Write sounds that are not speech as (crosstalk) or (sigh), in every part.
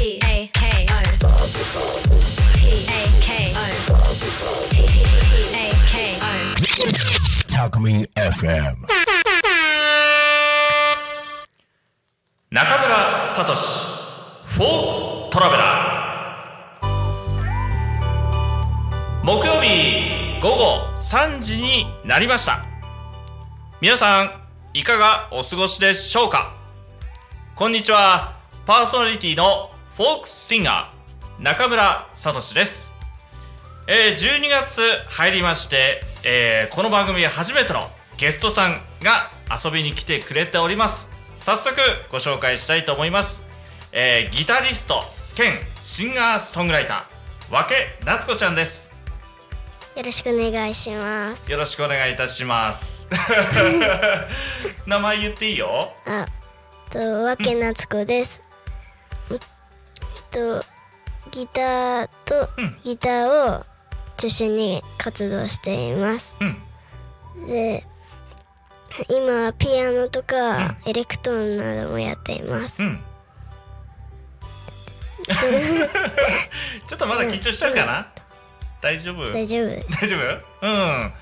P A K O P A K O P A K O タクミン FM 中村聡フォークトラベラー木曜日午後3時になりました皆さんいかがお過ごしでしょうかこんにちはパーソナリティのフォークシンガー中村聡です。えー、12月入りまして、えーこの番組初めてのゲストさんが遊びに来てくれております。早速ご紹介したいと思います、えーギタリスト兼シンガーソングライターわけ夏子ちゃんです。よろしくお願いします。よろしくお願いいたします。(laughs) 名前言っていいよ。あ、とわけなつこです。とギターとうん。ギターを中心に活動しています。うん。で、今ピアノとかエレクトーンなどもやっています。う。ん。(laughs) ちょっとまだ緊張しちゃうかな、大丈夫？大丈夫。大丈夫？うん。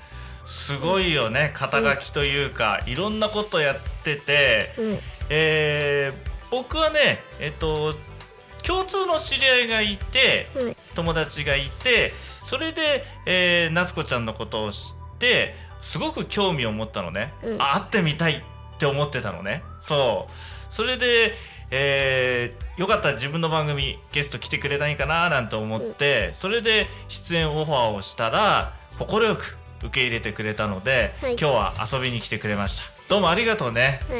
すごいよね肩書きというか、いろんなことやってて、うん、えー僕はねえっと共通の知り合いがいてうん、友達がいてそれで、えー夏子ちゃんのことを知ってすごく興味を持ったのね、うん。あ会ってみたいって思ってたのね。そう。それで、えーよかったら自分の番組ゲスト来てくれないかななんて思って、それで出演オファーをしたら快く受け入れてくれたので、はい。今日は遊びに来てくれました。どうもありがとうね、はい。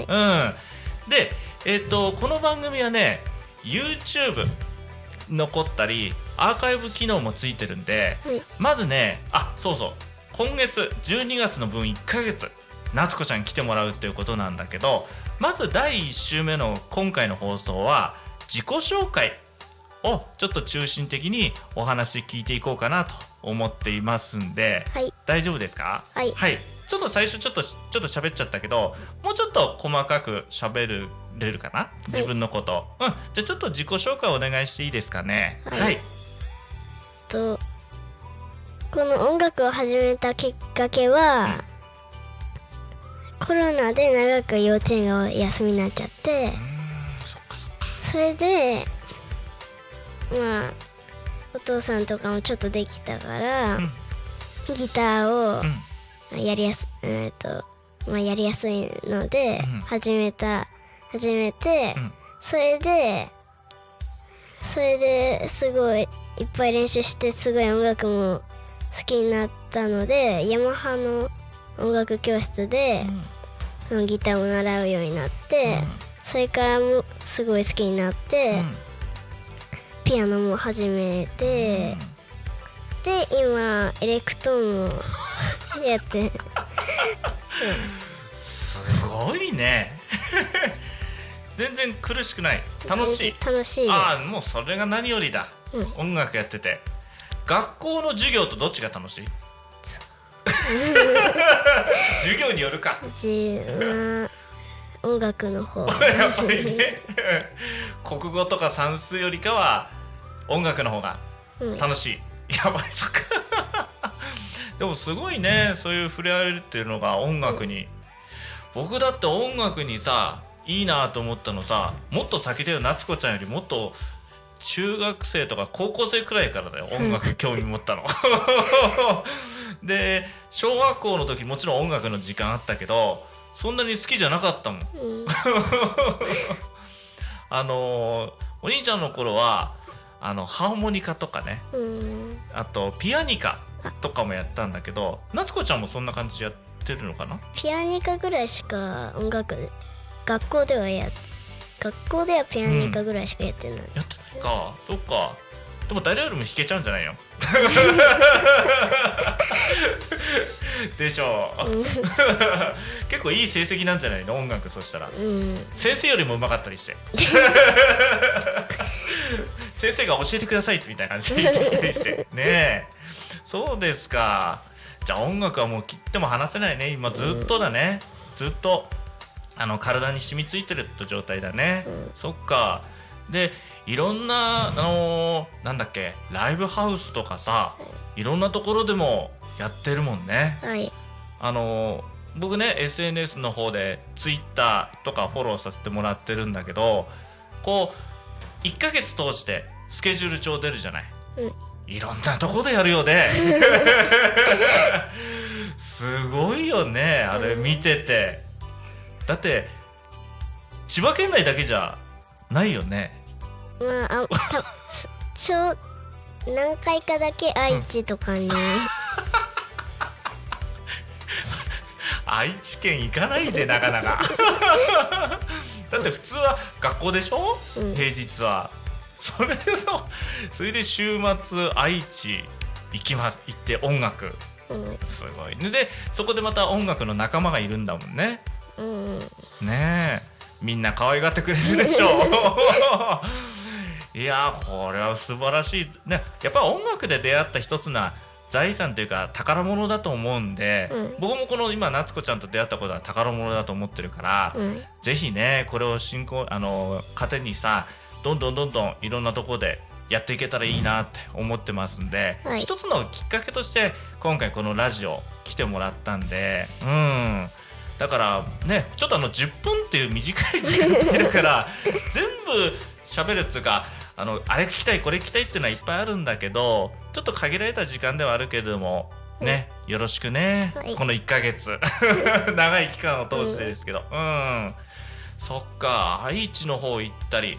うん。でえっ、とこの番組はね YouTube 残ったりアーカイブ機能もついてるんで、はい。まずねあそうそう。今月12月の分1ヶ月夏子ちゃん来てもらうっていうことなんだけどまず第1週目の今回の放送は自己紹介をちょっと中心的にお話聞いていこうかなと思っていますんで、はい。大丈夫ですか？はい。ちょっと最初ちょっとちょっと喋っちゃったけどもうちょっと細かく喋れるかな？自分のこと、うん。じゃあちょっと自己紹介お願いしていいですかね？はい。はい、とこの音楽を始めたきっかけは、コロナで長く幼稚園が休みになっちゃってそっかそっか。それでまあお父さんとかもちょっとできたから、うん。ギターうん。をやりやす,、えーとまあ、やりやすいのでうん。始めた始めて、うん。それでそれですごいいっぱい練習してすごい音楽も好きになったのでヤマハの音楽教室でそのギターを習うようになって、それからもすごい好きになって、うん。ピアノも始めて、で今エレクトーンも (laughs) やって (laughs) すごいね全然苦しくない。楽しい。楽しいああもうそれが何よりだ、うん。音楽やってて。学校の授業とどっちが楽しい？(laughs) 授業によるか。じまあ音楽の方。(laughs) やっぱりね。国語とか算数よりかは音楽の方がうん。楽しい、やばいそっか。でもすごいねそういう触れ合えるっていうのが音楽に、僕だって音楽にさいいなと思ったのさもっと先だよ夏子ちゃんよりもっと中学生とか高校生くらいからだよ音楽興味持ったの。(laughs) で小学校の時もちろん音楽の時間あったけどそんなに好きじゃなかったもん。うん。(laughs) あのーお兄ちゃんの頃はあのハーモニカとかねうん。あとピアニカとかもやったんだけど夏子ちゃんもそんな感じでやってるのかな？ピアニカぐらいしか音楽学校ではや学校ではピアニカぐらいしかやってない、やってないか。そっか。でも誰よりも弾けちゃうんじゃないの？(laughs) でしょう。結構いい成績なんじゃないの？音楽そしたら。うん。先生よりも上手かったりして。(laughs) 先生が教えてくださいみたいな感じで言ってきたりして。ねえ。そうですか。じゃあ音楽はもう切っても離せないね。今ずっとだね。ずっとあの体に染みついてるって状態だね、うん。そっか。でいろんなあのーなんだっけライブハウスとかさいろんなところでもやってるもんね。はい。あのー僕ね SNS の方で Twitter とかフォローさせてもらってるんだけどこう1ヶ月通してスケジュール帳出るじゃない、うん。いろんなとこでやるよね。(laughs) すごいよねあれ見ててだって千葉県内だけじゃないよね。まああたす (laughs) ちょ何回かだけ愛知とかに、(laughs) 愛知県行かないでなかなか。(laughs) だって普通は学校でしょ、うん。平日は。それのそれで週末愛知行きま行って音楽。うん。すごい。でそこでまた音楽の仲間がいるんだもんねうんねえ。みんな可愛がってくれるでしょ (laughs) いやーこれは素晴らしい。ねやっぱり音楽で出会った一つな財産というか宝物だと思うんで、うん。僕もこの今夏子ちゃんと出会ったことは宝物だと思ってるから、うん。ぜひねこれを進行あの糧にさどんどんどんどんいろんなところでやっていけたらいいなって思ってますんで、はい。一つのきっかけとして今回このラジオ来てもらったんでうんだからねちょっとあの10分っていう短い時間帯だから (laughs) 全部喋るっていうかあのあれ聞きたいこれ聞きたいっていうのはいっぱいあるんだけどちょっと限られた時間ではあるけれどもね、よろしくね、はい。この1ヶ月。(laughs) 長い期間を通してですけど。うん。そっか。愛知の方行ったり。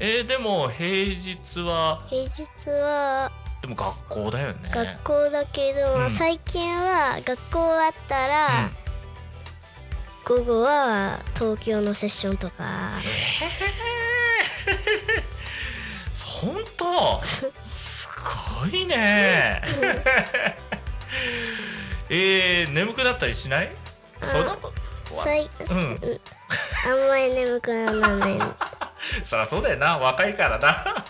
えーでも平日は？平日はでも学校だよね。学校だけど、まあうん。最近は学校終わったら、午後は東京のセッションとか。本当？すごいね。えー、眠くなったりしない？あそん。なことあんまり眠くならない (laughs) そりゃそうだよな。若いからな。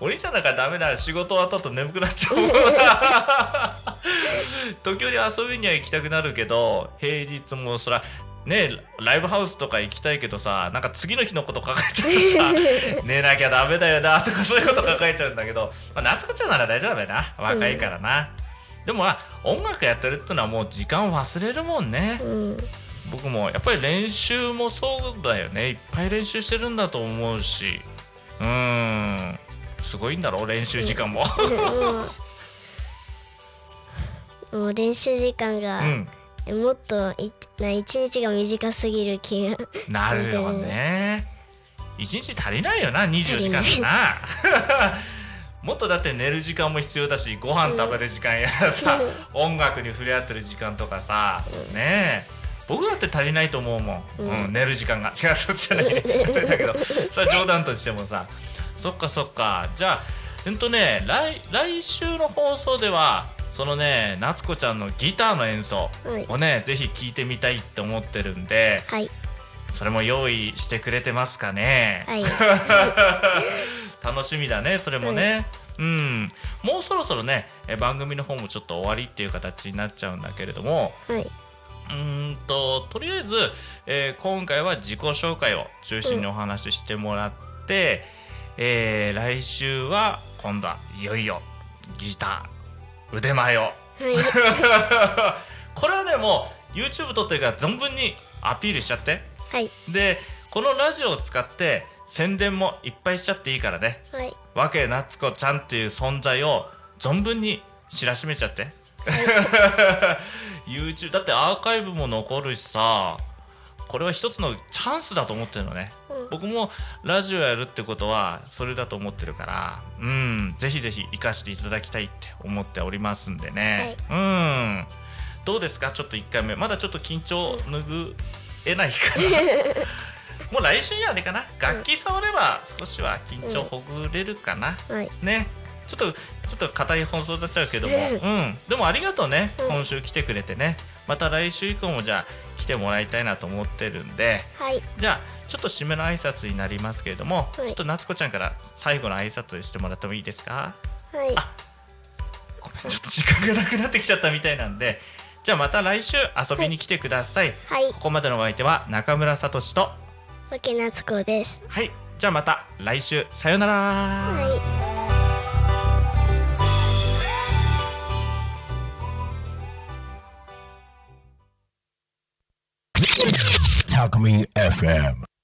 お兄ちゃんなんかダメだ。仕事終わった後眠くなっちゃうもんな。(laughs) 時折遊びには行きたくなるけど平日もそらねライブハウスとか行きたいけどさなんか次の日のこと考えちゃうとさ (laughs) 寝なきゃダメだよなとかそういうこと考えちゃうんだけど、まあ、夏子ちゃんなら大丈夫だよな。若いからな、でもまあ音楽やってるってのはもう時間忘れるもんね、うん。僕もやっぱり練習もそうだよね。いっぱい練習してるんだと思うし。うーん。すごいんだろう練習時間も。もうもう練習時間が、うんもっと一日が短すぎる気がなるよね。一日足りないよな24時間でな。もっとだって寝る時間も必要だしご飯食べる時間やさ、音楽に触れ合ってる時間とかさ、ねえ。僕だって足りないと思うもん、ううんん寝る時間が。違うそっちじゃない。だけどそれは冗談としてもさ。そっかそっか。じゃあうんとね来来週の放送ではそのね夏子ちゃんのギターの演奏はい。をね、ぜひ聞いてみたいって思ってるんではい。それも用意してくれてますかね、はい。(laughs) 楽しみだねそれもね、うん。もうそろそろねえ番組の方もちょっと終わりっていう形になっちゃうんだけれども。はい。うーんととりあえず、えー今回は自己紹介を中心にお話ししてもらって、えー来週は今度はいよいよギター腕前を。はい。(laughs) これはねもう YouTube 撮ってるから存分にアピールしちゃって。はい。でこのラジオを使って宣伝もいっぱいしちゃっていいからね。はい。わけなつこちゃんっていう存在を存分に知らしめちゃって YouTube だってアーカイブも残るしさこれは一つのチャンスだと思ってるのね。うん。僕もラジオやるってことはそれだと思ってるからうんぜひぜひ生かしていただきたいって思っておりますんでね、うん。どうですか？ちょっと1回目。まだちょっと緊張拭えないかな (laughs) もう来週にはあれかな？楽器触れば少しは緊張ほぐれるかな、はい。ねちょっとちょっと硬い放送になっちゃうけども、うん、でもありがとうね、うん。今週来てくれてね。また来週以降もじゃあ来てもらいたいなと思ってるんで。はい。じゃあちょっと締めの挨拶になりますけれども、はい。ちょっと夏子ちゃんから最後の挨拶してもらってもいいですか？はい。あごめんちょっと時間がなくなってきちゃったみたいなんで。じゃあまた来週遊びに来てください、はい。ここまでのお相手は中村聡と。わけなつこです。はい。じゃあまた来週。さよなら。はい。Alchemy FM.